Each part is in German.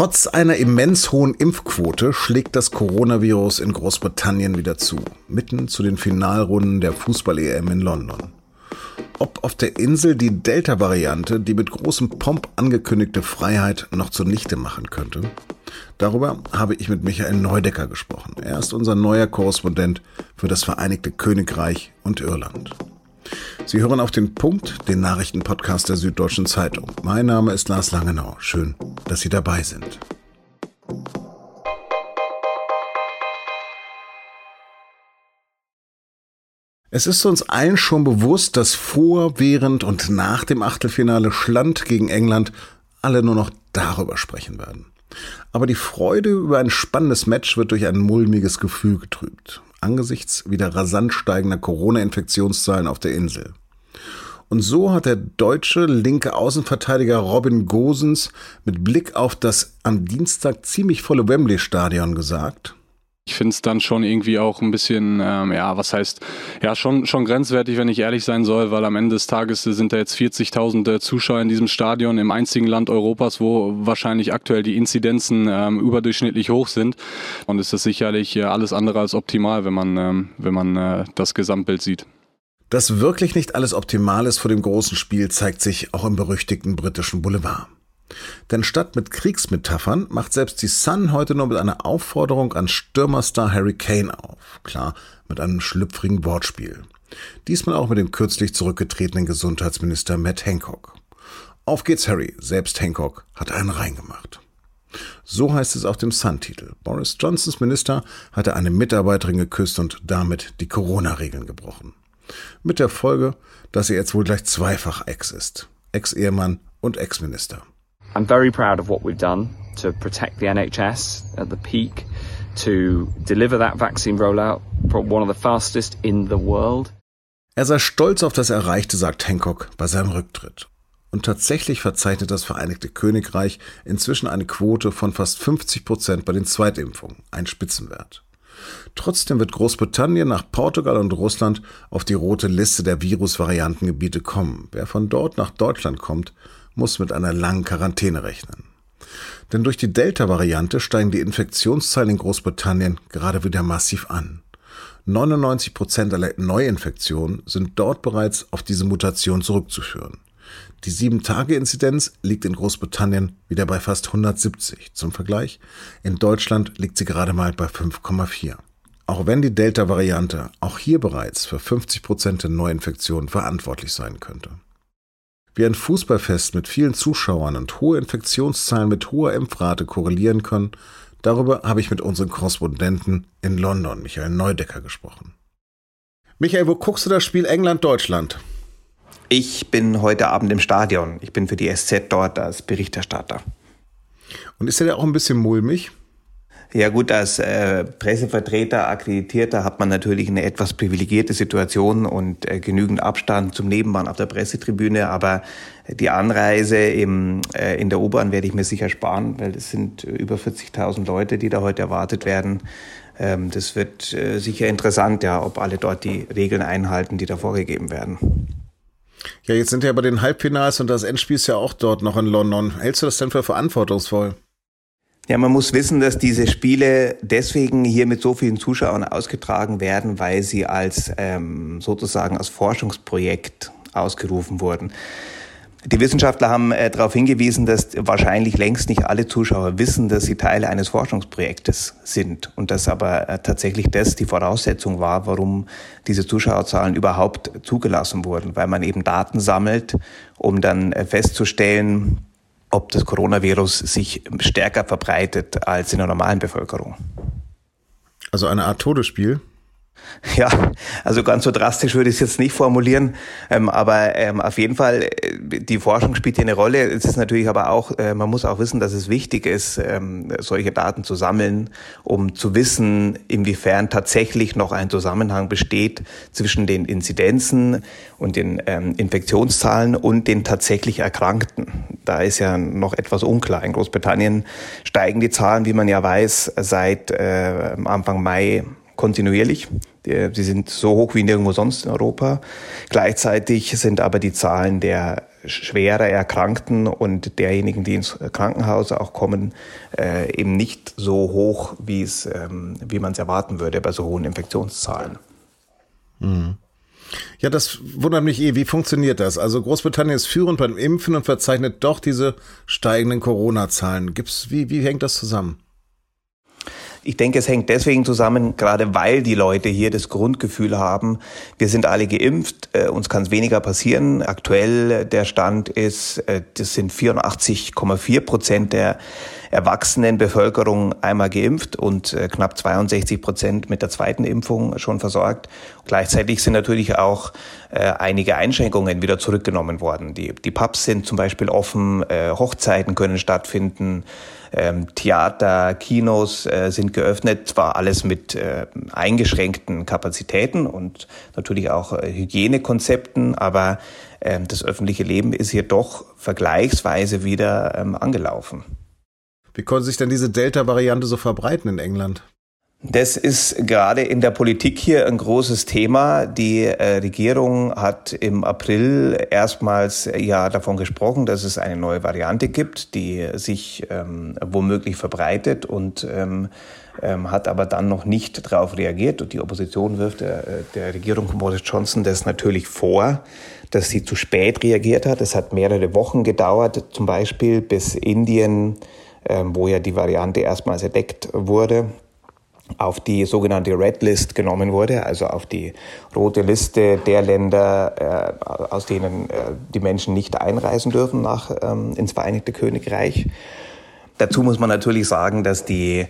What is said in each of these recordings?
Trotz einer immens hohen Impfquote schlägt das Coronavirus in Großbritannien wieder zu, mitten zu den Finalrunden der Fußball-EM in London. Ob auf der Insel die Delta-Variante die mit großem Pomp angekündigte Freiheit noch zunichte machen könnte? Darüber habe ich mit Michael Neudecker gesprochen. Er ist unser neuer Korrespondent für das Vereinigte Königreich und Irland. Sie hören auf den Punkt, den Nachrichtenpodcast der Süddeutschen Zeitung. Mein Name ist Lars Langenau. Schön, dass Sie dabei sind. Es ist uns allen schon bewusst, dass vor, während und nach dem Achtelfinale Schland gegen England alle nur noch darüber sprechen werden. Aber die Freude über ein spannendes Match wird durch ein mulmiges Gefühl getrübt angesichts wieder rasant steigender Corona-Infektionszahlen auf der Insel. Und so hat der deutsche linke Außenverteidiger Robin Gosens mit Blick auf das am Dienstag ziemlich volle Wembley-Stadion gesagt, ich finde es dann schon irgendwie auch ein bisschen, ähm, ja, was heißt, ja, schon, schon grenzwertig, wenn ich ehrlich sein soll, weil am Ende des Tages sind da jetzt 40.000 Zuschauer in diesem Stadion, im einzigen Land Europas, wo wahrscheinlich aktuell die Inzidenzen ähm, überdurchschnittlich hoch sind. Und ist das sicherlich äh, alles andere als optimal, wenn man, ähm, wenn man äh, das Gesamtbild sieht. Dass wirklich nicht alles optimal ist vor dem großen Spiel, zeigt sich auch im berüchtigten britischen Boulevard. Denn statt mit Kriegsmetaphern macht selbst die Sun heute nur mit einer Aufforderung an Stürmerstar Harry Kane auf. Klar, mit einem schlüpfrigen Wortspiel. Diesmal auch mit dem kürzlich zurückgetretenen Gesundheitsminister Matt Hancock. Auf geht's, Harry. Selbst Hancock hat einen reingemacht. So heißt es auf dem Sun-Titel. Boris Johnsons Minister hatte eine Mitarbeiterin geküsst und damit die Corona-Regeln gebrochen. Mit der Folge, dass er jetzt wohl gleich zweifach Ex ist. Ex-Ehemann und Ex-Minister. I'm very proud of what we've done to protect the NHS at the peak, to deliver that vaccine rollout, one of the fastest in the world. Er sei stolz auf das Erreichte, sagt Hancock bei seinem Rücktritt. Und tatsächlich verzeichnet das Vereinigte Königreich inzwischen eine Quote von fast 50 Prozent bei den Zweitimpfungen, ein Spitzenwert. Trotzdem wird Großbritannien nach Portugal und Russland auf die rote Liste der Virusvariantengebiete kommen. Wer von dort nach Deutschland kommt, muss mit einer langen Quarantäne rechnen. Denn durch die Delta-Variante steigen die Infektionszahlen in Großbritannien gerade wieder massiv an. 99 Prozent aller Neuinfektionen sind dort bereits auf diese Mutation zurückzuführen. Die 7-Tage-Inzidenz liegt in Großbritannien wieder bei fast 170. Zum Vergleich, in Deutschland liegt sie gerade mal bei 5,4. Auch wenn die Delta-Variante auch hier bereits für 50 Prozent der Neuinfektionen verantwortlich sein könnte. Wie ein Fußballfest mit vielen Zuschauern und hohe Infektionszahlen mit hoher Impfrate korrelieren können, darüber habe ich mit unserem Korrespondenten in London, Michael Neudecker, gesprochen. Michael, wo guckst du das Spiel England-Deutschland? Ich bin heute Abend im Stadion. Ich bin für die SZ dort als Berichterstatter. Und ist der auch ein bisschen mulmig? Ja gut, als äh, Pressevertreter, Akkreditierter hat man natürlich eine etwas privilegierte Situation und äh, genügend Abstand zum Nebenmann auf der Pressetribüne, aber die Anreise im, äh, in der U-Bahn werde ich mir sicher sparen, weil es sind über 40.000 Leute, die da heute erwartet werden. Ähm, das wird äh, sicher interessant, ja, ob alle dort die Regeln einhalten, die da vorgegeben werden. Ja, jetzt sind ja bei den Halbfinals und das Endspiel ist ja auch dort noch in London. Hältst du das denn für verantwortungsvoll? Ja, man muss wissen, dass diese Spiele deswegen hier mit so vielen Zuschauern ausgetragen werden, weil sie als ähm, sozusagen als Forschungsprojekt ausgerufen wurden. Die Wissenschaftler haben äh, darauf hingewiesen, dass wahrscheinlich längst nicht alle Zuschauer wissen, dass sie Teile eines Forschungsprojektes sind und dass aber äh, tatsächlich das die Voraussetzung war, warum diese Zuschauerzahlen überhaupt zugelassen wurden, weil man eben Daten sammelt, um dann äh, festzustellen, ob das Coronavirus sich stärker verbreitet als in der normalen Bevölkerung. Also eine Art Todesspiel? Ja, also ganz so drastisch würde ich es jetzt nicht formulieren, ähm, aber ähm, auf jeden Fall, äh, die Forschung spielt hier eine Rolle. Es ist natürlich aber auch, äh, man muss auch wissen, dass es wichtig ist, ähm, solche Daten zu sammeln, um zu wissen, inwiefern tatsächlich noch ein Zusammenhang besteht zwischen den Inzidenzen und den ähm, Infektionszahlen und den tatsächlich Erkrankten. Da ist ja noch etwas unklar. In Großbritannien steigen die Zahlen, wie man ja weiß, seit äh, Anfang Mai kontinuierlich. Sie sind so hoch wie nirgendwo sonst in Europa. Gleichzeitig sind aber die Zahlen der schwerer Erkrankten und derjenigen, die ins Krankenhaus auch kommen, äh, eben nicht so hoch, wie es, ähm, wie man es erwarten würde bei so hohen Infektionszahlen. Mhm. Ja, das wundert mich eh. Wie funktioniert das? Also Großbritannien ist führend beim Impfen und verzeichnet doch diese steigenden Corona-Zahlen. Gibt's, wie, wie hängt das zusammen? Ich denke, es hängt deswegen zusammen, gerade weil die Leute hier das Grundgefühl haben, wir sind alle geimpft, äh, uns kann es weniger passieren. Aktuell der Stand ist, äh, das sind 84,4 Prozent der erwachsenen Bevölkerung einmal geimpft und äh, knapp 62 Prozent mit der zweiten Impfung schon versorgt. Gleichzeitig sind natürlich auch äh, einige Einschränkungen wieder zurückgenommen worden. Die, die Pubs sind zum Beispiel offen, äh, Hochzeiten können stattfinden, ähm, Theater, Kinos äh, sind geöffnet, zwar alles mit äh, eingeschränkten Kapazitäten und natürlich auch äh, Hygienekonzepten, aber äh, das öffentliche Leben ist hier doch vergleichsweise wieder ähm, angelaufen. Wie konnte sich denn diese Delta-Variante so verbreiten in England? Das ist gerade in der Politik hier ein großes Thema. Die äh, Regierung hat im April erstmals äh, ja davon gesprochen, dass es eine neue Variante gibt, die sich ähm, womöglich verbreitet und ähm, ähm, hat aber dann noch nicht darauf reagiert. Und die Opposition wirft der, äh, der Regierung von Boris Johnson das natürlich vor, dass sie zu spät reagiert hat. Es hat mehrere Wochen gedauert, zum Beispiel bis Indien, ähm, wo ja die Variante erstmals entdeckt wurde auf die sogenannte Red List genommen wurde, also auf die rote Liste der Länder, äh, aus denen äh, die Menschen nicht einreisen dürfen nach, ähm, ins Vereinigte Königreich. Dazu muss man natürlich sagen, dass die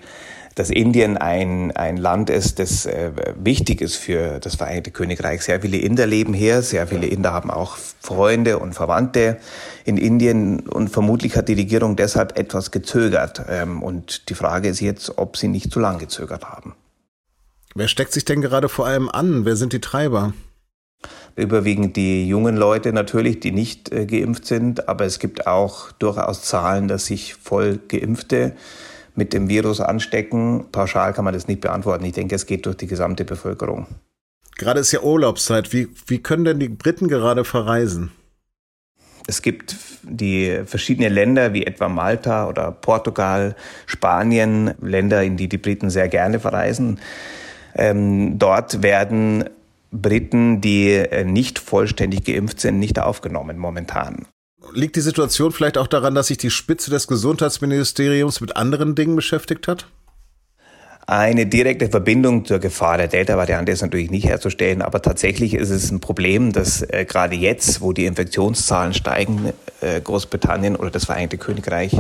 dass Indien ein, ein Land ist, das äh, wichtig ist für das Vereinigte Königreich. Sehr viele Inder leben hier, sehr viele Inder haben auch Freunde und Verwandte in Indien und vermutlich hat die Regierung deshalb etwas gezögert. Ähm, und die Frage ist jetzt, ob sie nicht zu lang gezögert haben. Wer steckt sich denn gerade vor allem an? Wer sind die Treiber? Überwiegend die jungen Leute natürlich, die nicht äh, geimpft sind, aber es gibt auch durchaus Zahlen, dass sich voll geimpfte mit dem Virus anstecken. Pauschal kann man das nicht beantworten. Ich denke, es geht durch die gesamte Bevölkerung. Gerade ist ja Urlaubszeit. Wie, wie können denn die Briten gerade verreisen? Es gibt die verschiedenen Länder wie etwa Malta oder Portugal, Spanien, Länder, in die die Briten sehr gerne verreisen. Ähm, dort werden Briten, die äh, nicht vollständig geimpft sind, nicht aufgenommen momentan. Liegt die Situation vielleicht auch daran, dass sich die Spitze des Gesundheitsministeriums mit anderen Dingen beschäftigt hat? Eine direkte Verbindung zur Gefahr der Delta-Variante ist natürlich nicht herzustellen, aber tatsächlich ist es ein Problem, dass äh, gerade jetzt, wo die Infektionszahlen steigen, äh, Großbritannien oder das Vereinigte Königreich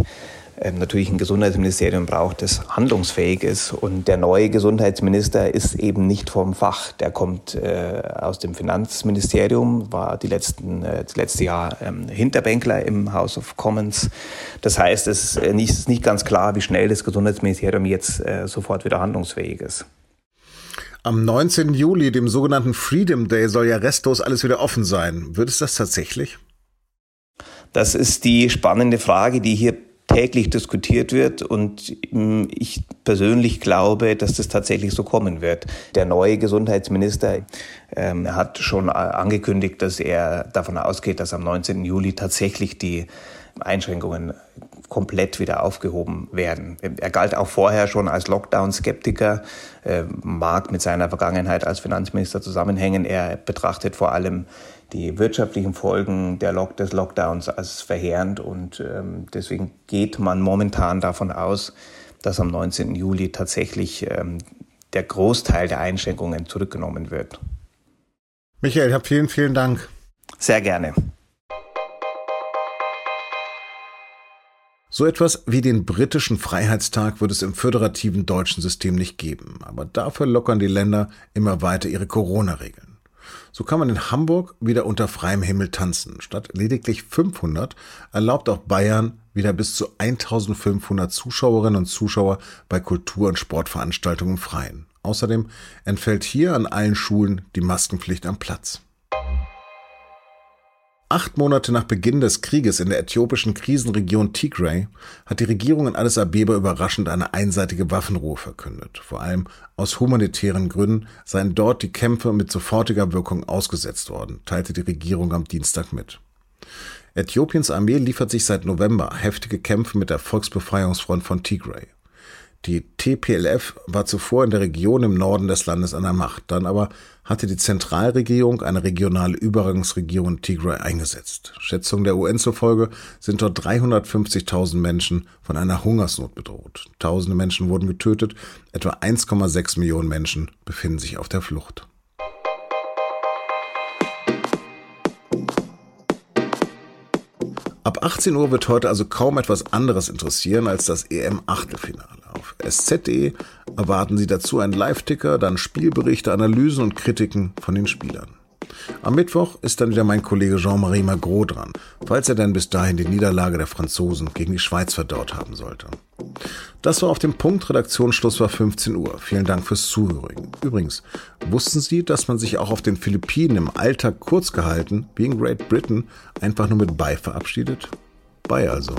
natürlich ein Gesundheitsministerium braucht, das handlungsfähig ist. Und der neue Gesundheitsminister ist eben nicht vom Fach. Der kommt äh, aus dem Finanzministerium, war die letzten, äh, das letzte Jahr ähm, Hinterbänkler im House of Commons. Das heißt, es ist äh, nicht, ist nicht ganz klar, wie schnell das Gesundheitsministerium jetzt äh, sofort wieder handlungsfähig ist. Am 19. Juli, dem sogenannten Freedom Day, soll ja restlos alles wieder offen sein. Wird es das tatsächlich? Das ist die spannende Frage, die hier täglich diskutiert wird und mm, ich persönlich glaube, dass das tatsächlich so kommen wird. Der neue Gesundheitsminister ähm, hat schon äh, angekündigt, dass er davon ausgeht, dass am 19. Juli tatsächlich die Einschränkungen komplett wieder aufgehoben werden. Er galt auch vorher schon als Lockdown-Skeptiker, äh, mag mit seiner Vergangenheit als Finanzminister zusammenhängen. Er betrachtet vor allem die wirtschaftlichen Folgen Lock des Lockdowns als verheerend und ähm, deswegen geht man momentan davon aus, dass am 19. Juli tatsächlich ähm, der Großteil der Einschränkungen zurückgenommen wird. Michael, hab vielen, vielen Dank. Sehr gerne. So etwas wie den britischen Freiheitstag wird es im föderativen deutschen System nicht geben, aber dafür lockern die Länder immer weiter ihre Corona-Regeln. So kann man in Hamburg wieder unter freiem Himmel tanzen. Statt lediglich 500 erlaubt auch Bayern wieder bis zu 1500 Zuschauerinnen und Zuschauer bei Kultur- und Sportveranstaltungen im Freien. Außerdem entfällt hier an allen Schulen die Maskenpflicht am Platz. Acht Monate nach Beginn des Krieges in der äthiopischen Krisenregion Tigray hat die Regierung in Addis Abeba überraschend eine einseitige Waffenruhe verkündet. Vor allem aus humanitären Gründen seien dort die Kämpfe mit sofortiger Wirkung ausgesetzt worden, teilte die Regierung am Dienstag mit. Äthiopiens Armee liefert sich seit November heftige Kämpfe mit der Volksbefreiungsfront von Tigray. Die TPLF war zuvor in der Region im Norden des Landes an der Macht, dann aber hatte die Zentralregierung eine regionale Übergangsregierung Tigray eingesetzt. Schätzungen der UN zufolge sind dort 350.000 Menschen von einer Hungersnot bedroht. Tausende Menschen wurden getötet, etwa 1,6 Millionen Menschen befinden sich auf der Flucht. Ab 18 Uhr wird heute also kaum etwas anderes interessieren als das EM-Achtelfinale. Sz.de erwarten Sie dazu einen Live-Ticker, dann Spielberichte, Analysen und Kritiken von den Spielern. Am Mittwoch ist dann wieder mein Kollege Jean-Marie Magro dran, falls er denn bis dahin die Niederlage der Franzosen gegen die Schweiz verdaut haben sollte. Das war auf dem Punkt. Redaktionsschluss war 15 Uhr. Vielen Dank fürs Zuhören. Übrigens, wussten Sie, dass man sich auch auf den Philippinen im Alltag kurz gehalten, wie in Great Britain, einfach nur mit Bye verabschiedet? Bye also.